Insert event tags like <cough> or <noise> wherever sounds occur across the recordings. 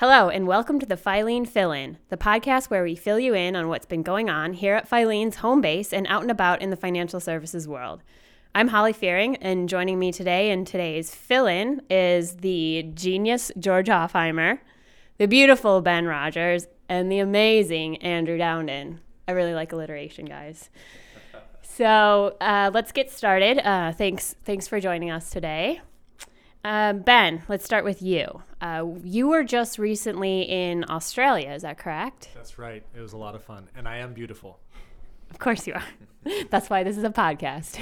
Hello, and welcome to the Filene Fill In, the podcast where we fill you in on what's been going on here at Filene's home base and out and about in the financial services world. I'm Holly Fearing, and joining me today in today's fill in is the genius George Hofheimer, the beautiful Ben Rogers, and the amazing Andrew Dowden. I really like alliteration, guys. So uh, let's get started. Uh, thanks, thanks for joining us today. Um, ben, let's start with you. Uh, you were just recently in Australia, is that correct? That's right. It was a lot of fun, and I am beautiful. Of course you are. <laughs> That's why this is a podcast.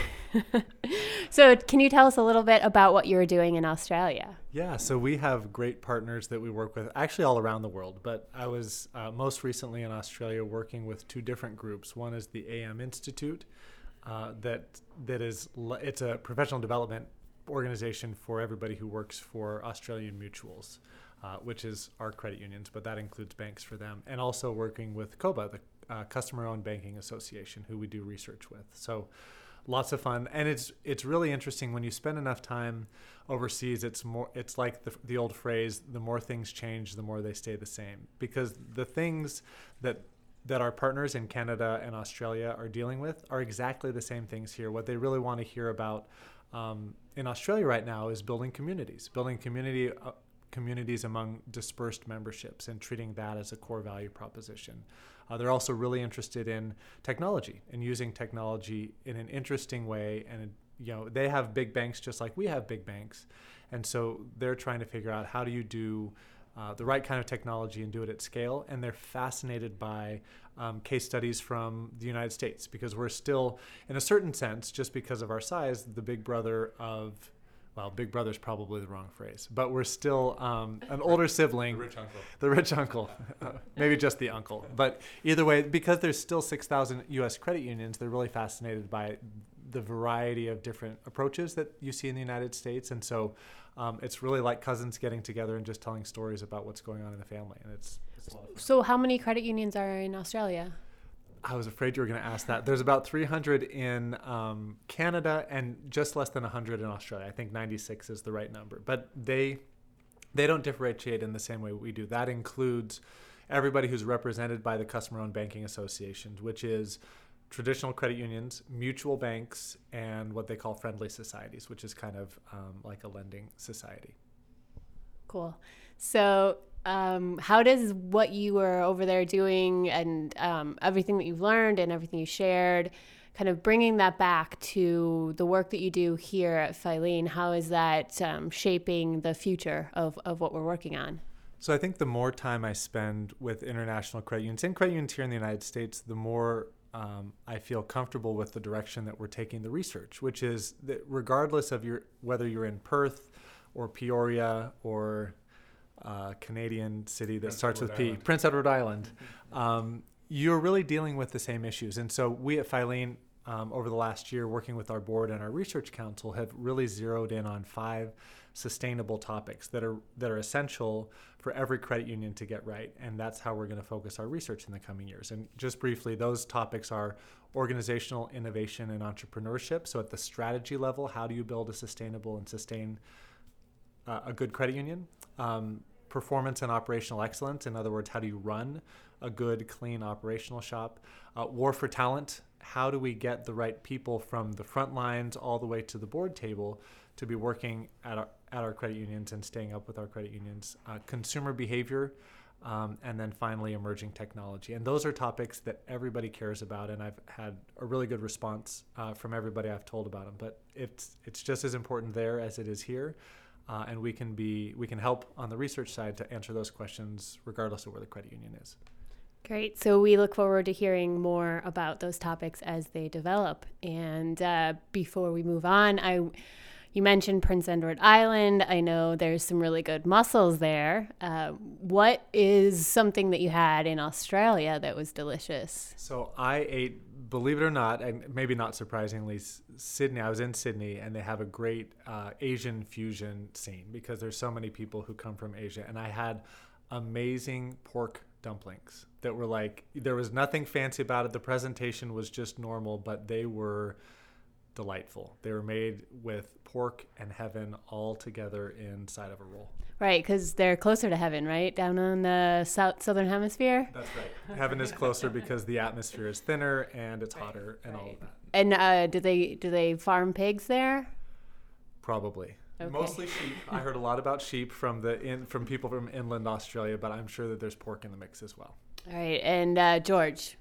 <laughs> so, can you tell us a little bit about what you were doing in Australia? Yeah, so we have great partners that we work with, actually all around the world. But I was uh, most recently in Australia working with two different groups. One is the AM Institute, uh, that that is it's a professional development organization for everybody who works for Australian mutuals, uh, which is our credit unions, but that includes banks for them, and also working with COBA, the uh, Customer Owned Banking Association, who we do research with. So lots of fun, and it's it's really interesting when you spend enough time overseas. It's more it's like the the old phrase: the more things change, the more they stay the same, because the things that that our partners in Canada and Australia are dealing with are exactly the same things here. What they really want to hear about um, in Australia right now is building communities, building community uh, communities among dispersed memberships, and treating that as a core value proposition. Uh, they're also really interested in technology and using technology in an interesting way. And you know, they have big banks just like we have big banks, and so they're trying to figure out how do you do uh, the right kind of technology and do it at scale. And they're fascinated by um, case studies from the United States because we're still, in a certain sense, just because of our size, the big brother of well, big brother is probably the wrong phrase, but we're still um, an <laughs> older sibling. The rich uncle. The rich uncle. <laughs> Uh, maybe just the uncle. But either way, because there's still 6,000 U.S. credit unions, they're really fascinated by the variety of different approaches that you see in the United States. And so um, it's really like cousins getting together and just telling stories about what's going on in the family. And it's, it's so, how many credit unions are in Australia? I was afraid you were going to ask that. There's about 300 in um, Canada and just less than 100 in Australia. I think 96 is the right number. But they they don't differentiate in the same way we do. That includes everybody who's represented by the customer-owned banking associations, which is traditional credit unions, mutual banks, and what they call friendly societies, which is kind of um, like a lending society. Cool. So, um, how does what you were over there doing and um, everything that you've learned and everything you shared, kind of bringing that back to the work that you do here at Filene, how is that um, shaping the future of, of what we're working on? So I think the more time I spend with international credit unions and credit unions here in the United States, the more um, I feel comfortable with the direction that we're taking the research, which is that regardless of your whether you're in Perth or Peoria or uh, Canadian city that Prince starts Edward with P, Island. Prince Edward Island, um, you're really dealing with the same issues. And so we at Filene, um, over the last year, working with our board and our research council, have really zeroed in on five sustainable topics that are that are essential for every credit union to get right. And that's how we're going to focus our research in the coming years. And just briefly those topics are organizational innovation and entrepreneurship. So at the strategy level how do you build a sustainable and sustain uh, a good credit union? Um, performance and operational excellence. In other words how do you run a good clean operational shop? Uh, war for talent. How do we get the right people from the front lines all the way to the board table to be working at our, at our credit unions and staying up with our credit unions, uh, consumer behavior, um, and then finally emerging technology. And those are topics that everybody cares about, and I've had a really good response uh, from everybody I've told about them. But it's it's just as important there as it is here, uh, and we can be we can help on the research side to answer those questions regardless of where the credit union is. Great. So we look forward to hearing more about those topics as they develop. And uh, before we move on, I you mentioned Prince Edward Island. I know there's some really good mussels there. Uh, what is something that you had in Australia that was delicious? So I ate, believe it or not, and maybe not surprisingly, Sydney. I was in Sydney, and they have a great uh, Asian fusion scene because there's so many people who come from Asia, and I had amazing pork dumplings that were like there was nothing fancy about it. The presentation was just normal, but they were delightful. They were made with pork and heaven all together inside of a roll. Right, because they're closer to heaven, right? Down on the south southern hemisphere. That's right. heaven is closer because the atmosphere is thinner and it's hotter and all of that. And uh, do they do they farm pigs there? Probably. Okay. Mostly sheep. I heard a lot about sheep from the in, from people from inland Australia, but I'm sure that there's pork in the mix as well. All right, and uh, George,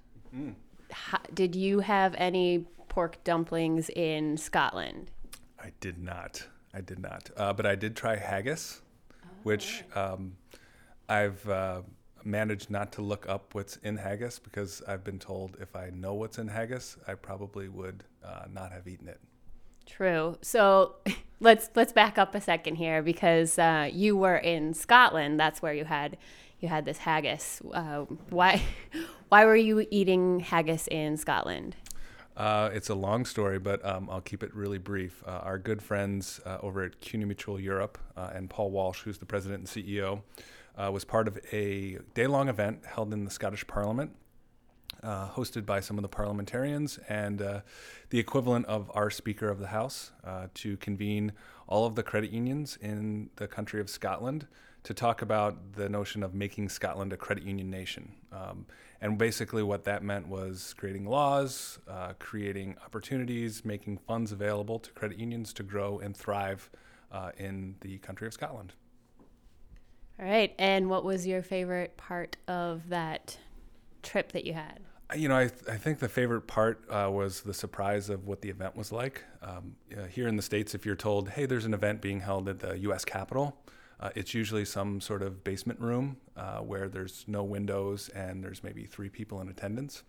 ho- did you have any pork dumplings in Scotland? I did not. I did not. Uh, but I did try haggis, which um, I've uh, managed not to look up what's in haggis because I've been told if I know what's in haggis, I probably would uh, not have eaten it. True. So <laughs> let's let's back up a second here because uh, you were in Scotland. That's where you had you had this haggis. Uh, why <laughs> why were you eating haggis in Scotland? Uh, it's a long story, but um, I'll keep it really brief. Uh, our good friends uh, over at CUNA Mutual Europe uh, and Paul Walsh, who's the president and CEO, uh, was part of a day long event held in the Scottish Parliament, uh, hosted by some of the parliamentarians and the equivalent of our Speaker of the House to convene all of the credit unions in the country of Scotland to talk about the notion of making Scotland a credit union nation. Um, and basically, what that meant was creating laws, uh, creating opportunities, making funds available to credit unions to grow and thrive uh, in the country of Scotland. All right. And what was your favorite part of that trip that you had? You know, I, th- I think the favorite part uh, was the surprise of what the event was like. Um, uh, here in the States, if you're told, hey, there's an event being held at the U.S. Capitol, uh, it's usually some sort of basement room uh, where there's no windows and there's maybe three people in attendance.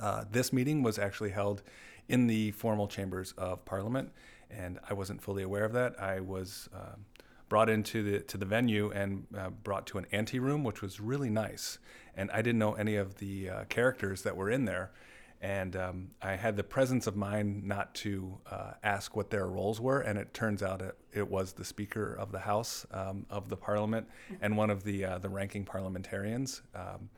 Uh, this meeting was actually held in the formal chambers of Parliament, and I wasn't fully aware of that. I was um brought into the to the venue and uh, brought to an ante room, which was really nice. And I didn't know any of the uh, characters that were in there, and um, I had the presence of mind not to uh, ask what their roles were. And it turns out it, it was the Speaker of the House um, of the Parliament and one of the uh, the ranking parliamentarians, um,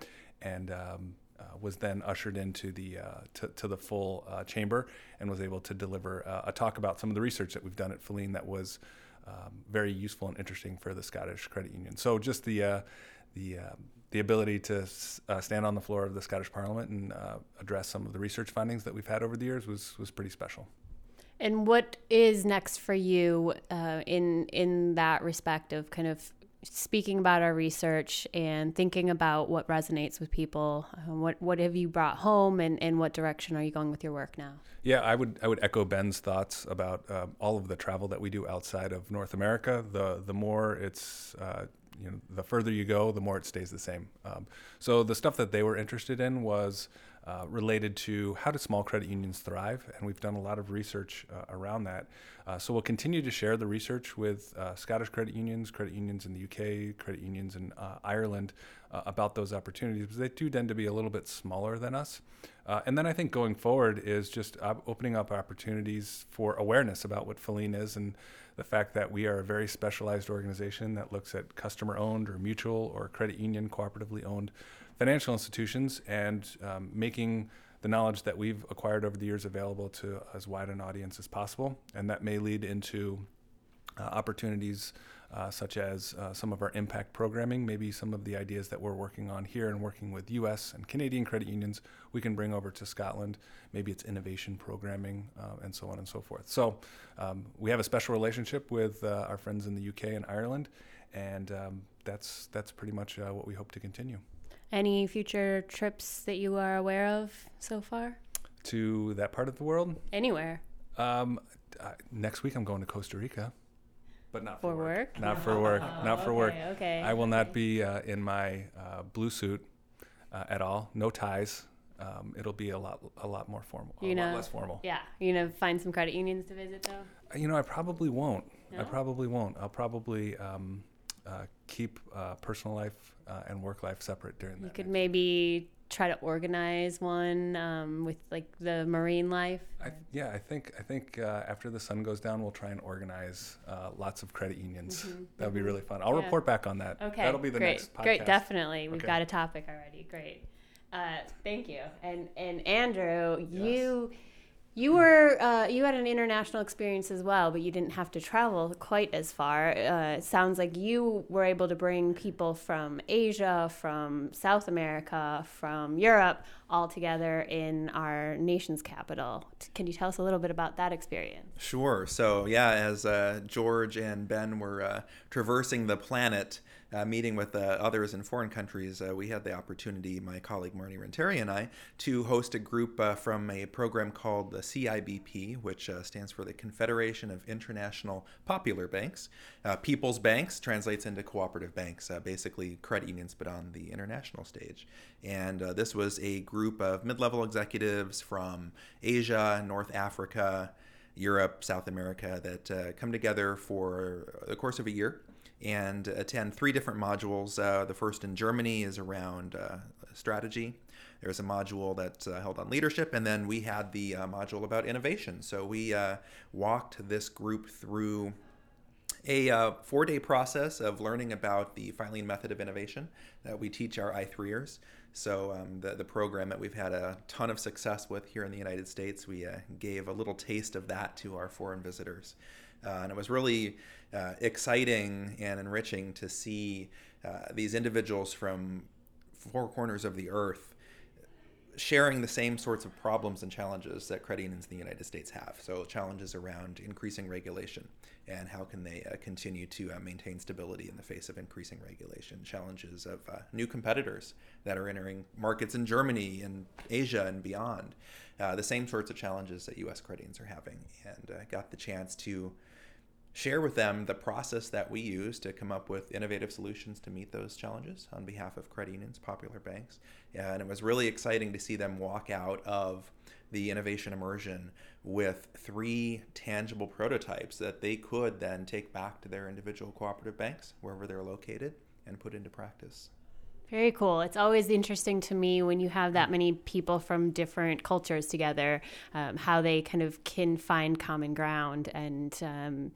and. Um, uh, was then ushered into the uh, to, to the full uh, chamber and was able to deliver uh, a talk about some of the research that we've done at Filene that was um, very useful and interesting for the Scottish Credit Union. So just the uh, the um the ability to uh, stand on the floor of the Scottish Parliament and uh, address some of the research findings that we've had over the years was was pretty special. And what is next for you uh, in in that respect of kind of speaking about our research and thinking about what resonates with people? Uh, what what have you brought home, and, and what direction are you going with your work now? Yeah, I would I would echo Ben's thoughts about uh, all of the travel that we do outside of North America. The the more it's uh, you know the further you go, the more it stays the same. Um, so the stuff that they were interested in was uh, related to how do small credit unions thrive, and we've done a lot of research uh, around that. Uh, so we'll continue to share the research with uh, Scottish credit unions, credit unions in the UK, credit unions in uh, Ireland uh, about those opportunities because they do tend to be a little bit smaller than us. And then I think going forward is just op- opening up opportunities for awareness about what Filene is and the fact that we are a very specialized organization that looks at customer owned or mutual or credit union cooperatively owned financial institutions and um, making the knowledge that we've acquired over the years available to as wide an audience as possible. And that may lead into uh, opportunities uh, such as uh, some of our impact programming, maybe some of the ideas that we're working on here and working with US and Canadian credit unions, we can bring over to Scotland. Maybe it's innovation programming uh, and so on and so forth. So um, we have a special relationship with uh, our friends in the UK and Ireland, and um, that's, that's pretty much uh, what we hope to continue. Any future trips that you are aware of so far? To that part of the world, Anywhere um, uh, next week I'm going to Costa Rica. But not for work? Not for work. <laughs> not for work. Okay, okay. I will not be uh, in my uh, blue suit uh, at all. No ties. Um, it'll be a lot, a lot more formal, a You lot know- less formal. Yeah, you know, find some credit unions to visit though. Uh, You know, I probably won't. I probably won't. I'll probably um, uh, keep uh, personal life uh, and work life separate during that. You could next- maybe try to organize one um, with like the marine life. I, yeah, I think I think uh, after the sun goes down, we'll try and organize uh, lots of credit unions. That would be really fun. I'll Mm-hmm. Yeah. report back on that. Okay, that'll be the great, next podcast. great, definitely. We've Okay. got a topic already. Great, uh, thank you. And and Andrew, you You were uh, you had an international experience as well, but you didn't have to travel quite as far. Uh, it sounds like you were able to bring people from Asia, from South America, from Europe, all together in our nation's capital. Can you tell us a little bit about that experience? Sure. So yeah, as uh, George and Ben were uh, traversing the planet uh, meeting with uh, others in foreign countries, uh, we had the opportunity, my colleague Marnie Renteri and I, to host a group uh, from a program called the CIBP, which stands for the Confederation of International Popular Banks. People's Banks translates into cooperative banks, basically credit unions, but on the international stage. And this was a group of mid level executives from Asia, North Africa, Europe, South America that uh, come together for the course of a year and attend three different modules. Uh, the first in Germany is around uh, strategy. There's a module that's uh, held on leadership, and then we had the uh, module about innovation. So we uh, walked this group through a uh, four day process of learning about the Filene method of innovation that we teach our I3ers. So, um, the, the program that we've had a ton of success with here in the United States, we uh, gave a little taste of that to our foreign visitors. Uh, and it was really uh, exciting and enriching to see uh, these individuals from four corners of the earth sharing the same sorts of problems and challenges that credit unions in the United States have. So, challenges around increasing regulation and how can they uh, continue to uh, maintain stability in the face of increasing regulation. Challenges of uh, new competitors that are entering markets in Germany and Asia and beyond. Uh, the same sorts of challenges that U.S. credit unions are having, and uh, got the chance to share with them the process that we use to come up with innovative solutions to meet those challenges on behalf of credit unions, popular banks. And it was really exciting to see them walk out of the innovation immersion with three tangible prototypes that they could then take back to their individual cooperative banks, wherever they're located, and put into practice. Very cool. It's always interesting to me when you have that many people from different cultures together, um, how they kind of can find common ground and, um,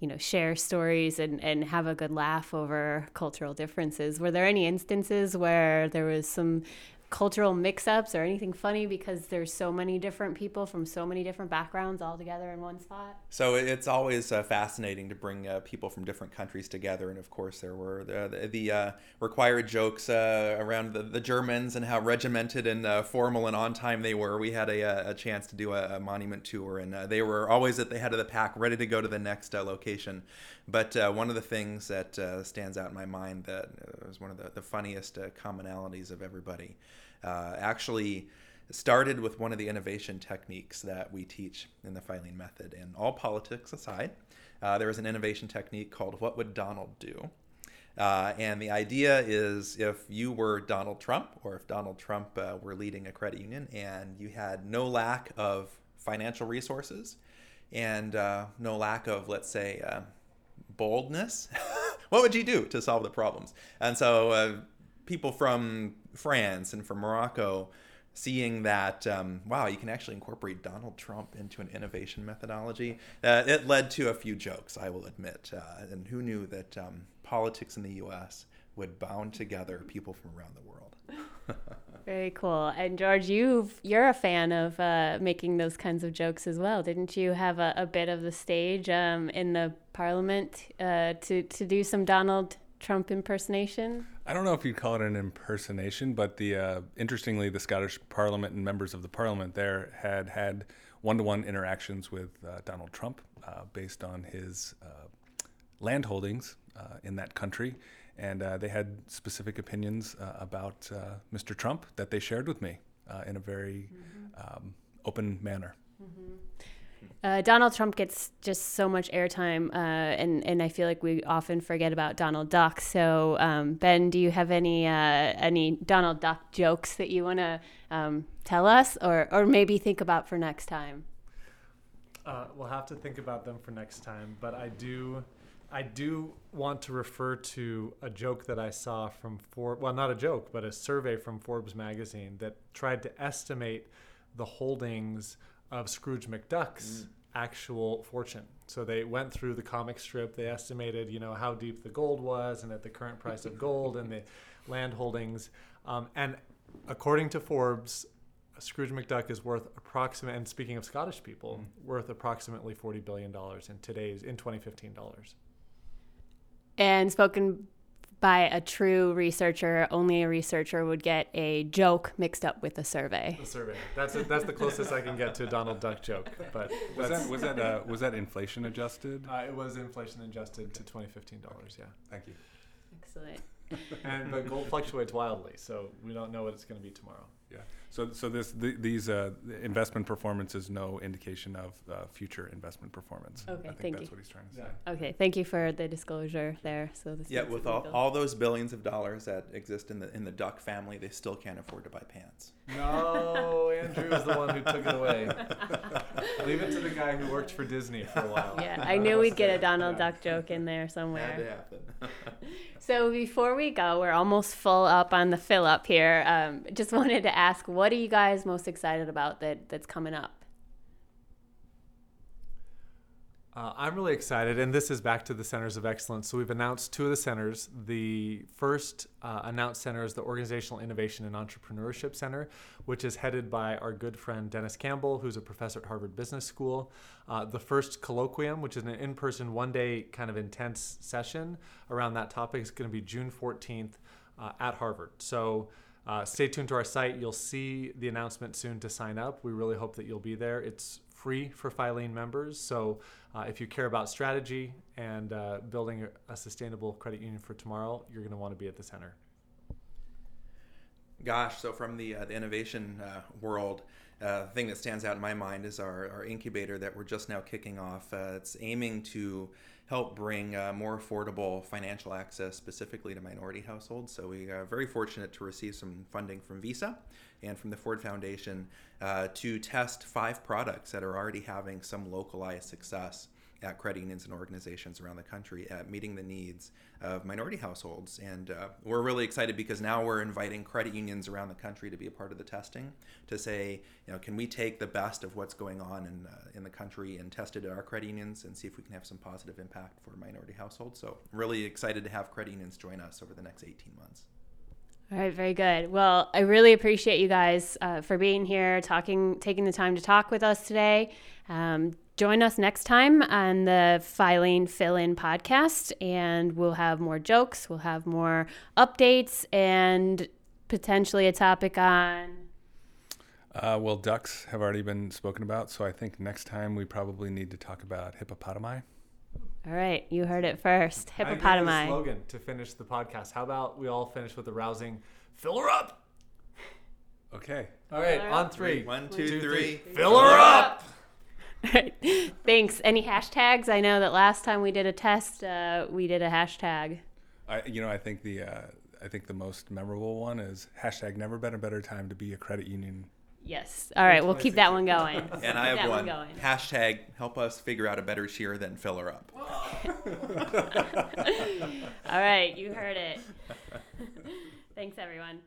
you know, share stories and, and have a good laugh over cultural differences. Were there any instances where there was some cultural mix-ups or anything funny because there's so many different people from so many different backgrounds all together in one spot? So it's always uh, fascinating to bring uh, people from different countries together and of course there were the, the, uh, required jokes uh, around the, the, germans and how regimented and uh, formal and on time they were. We had a, uh, a chance to do a, a monument tour and they were always at the head of the pack ready to go to the next location. But one of the things that stands out in my mind that was one of the, the funniest commonalities of everybody uh, actually started with one of the innovation techniques that we teach in the Filene method. And all politics aside, uh, there is an innovation technique called What Would Donald Do? Uh, and the idea is if you were Donald Trump, or if Donald Trump uh, were leading a credit union and you had no lack of financial resources and uh, no lack of, let's say, uh, boldness, <laughs> what would you do to solve the problems? And so uh, people from France and from Morocco seeing that um, wow you can actually incorporate donald trump into an innovation methodology. Uh, it led to a few jokes i will admit uh, and who knew that um, politics in the us would bound together people from around the world. <laughs> Very cool. And george you you're a fan of uh, making those kinds of jokes as well. Didn't you have a, a bit of the stage um, in the parliament uh, to, to do some donald Trump impersonation? I don't know if you'd call it an impersonation, but the uh, interestingly, the Scottish Parliament and members of the Parliament there had had one-to-one interactions with uh, Donald Trump uh, based on his uh, land holdings uh, in that country, and uh, they had specific opinions about Mr. Trump that they shared with me in a very mm-hmm. um, open manner. Mm-hmm. Uh, Donald Trump gets just so much airtime, uh, and and I feel like we often forget about Donald Duck. So, um, Ben, do you have any uh, any Donald Duck jokes that you want to um, tell us, or or maybe think about for next time? Uh, we'll have to think about them for next time. But I do, I do want to refer to a joke that I saw from Forbes. Well, not a joke, but a survey from Forbes magazine that tried to estimate the holdings of Scrooge McDuck's mm. actual fortune. So they went through the comic strip. They estimated, you know, how deep the gold was, and at the current price of gold and the <laughs> land holdings. Um, and according to Forbes, Scrooge McDuck is worth approximate, and speaking of Scottish people, Mm. worth approximately forty billion dollars in today's in 2015 dollars. And spoken by a true researcher, only a researcher would get a joke mixed up with a survey. The survey. That's a, that's the closest I can get to a Donald Duck joke. But Was that was that uh, was that inflation adjusted? uh, it was inflation adjusted to 2015 dollars. Yeah. Thank you. Excellent. And but gold fluctuates wildly, so we don't know what it's going to be tomorrow. Yeah. So so this th- these uh, investment performance is no indication of uh, future investment performance. Okay, I think thank that's you. what he's trying to say. Yeah. Okay, thank you for the disclosure there. So this Yeah, with all, all those billions of dollars that exist in the in the duck family, they still can't afford to buy pants. No, Andrew is the one who took it away. Leave it to the guy who worked for Disney for a while. Yeah, <laughs> I knew we'd get a Donald Yeah. Duck joke in there Had somewhere. to happen. <laughs> So before we go, we're almost full up on the fill up here. Um, just wanted to ask, what are you guys most excited about that that's coming up? Uh, I'm really excited, and this is back to the centers of excellence. So we've announced two of the centers. The first uh, announced center is the Organizational Innovation and Entrepreneurship Center, which is headed by our good friend Dennis Campbell, who's a professor at Harvard Business School. Uh, the first colloquium, which is an in-person, one-day kind of intense session around that topic, is going to be June 14th uh, at Harvard. So. Uh, stay tuned to our site. You'll see the announcement soon to sign up. We really hope that you'll be there. It's free for Filene members. So uh, if you care about strategy and uh, building a, sustainable credit union for tomorrow, you're going to want to be at the center. Gosh, so from the, uh, the innovation uh, world, uh, the thing that stands out in my mind is our, our incubator that we're just now kicking off. Uh, it's aiming to help bring uh, more affordable financial access specifically to minority households. So we are very fortunate to receive some funding from Visa and from the Ford Foundation uh, to test five products that are already having some localized success at credit unions and organizations around the country at meeting the needs of minority households. And uh, we're really excited because now we're inviting credit unions around the country to be a part of the testing to say, you know, can we take the best of what's going on in, uh, in the country and test it at our credit unions and see if we can have some positive impact for minority households. So really excited to have credit unions join us over the next 18 months. All right, very good. Well, I really appreciate you guys uh, for being here, talking, taking the time to talk with us today. Um, join us next time on the Filene Fill In podcast, and we'll have more jokes, we'll have more updates, and potentially a topic on. Uh, well, ducks have already been spoken about, so I think next time we probably need to talk about hippopotami. All right, you heard it first. Hippopotami. I think a Hippopotami. slogan to finish the podcast. How about we all finish with a rousing "Fill her up"? Okay. All right, on up. three. One, two, three. Fill her up. <laughs> Thanks. Any hashtags? I know that last time we did a test, uh, we did a hashtag. I, you know, I think the uh, I think the most memorable one is hashtag never been a better time to be a credit union. Yes. All right, we'll keep that one going. <laughs> And Keep I have that one. going. Hashtag help us figure out a better cheer than fill her up. <laughs> All right, you heard it. Thanks, everyone.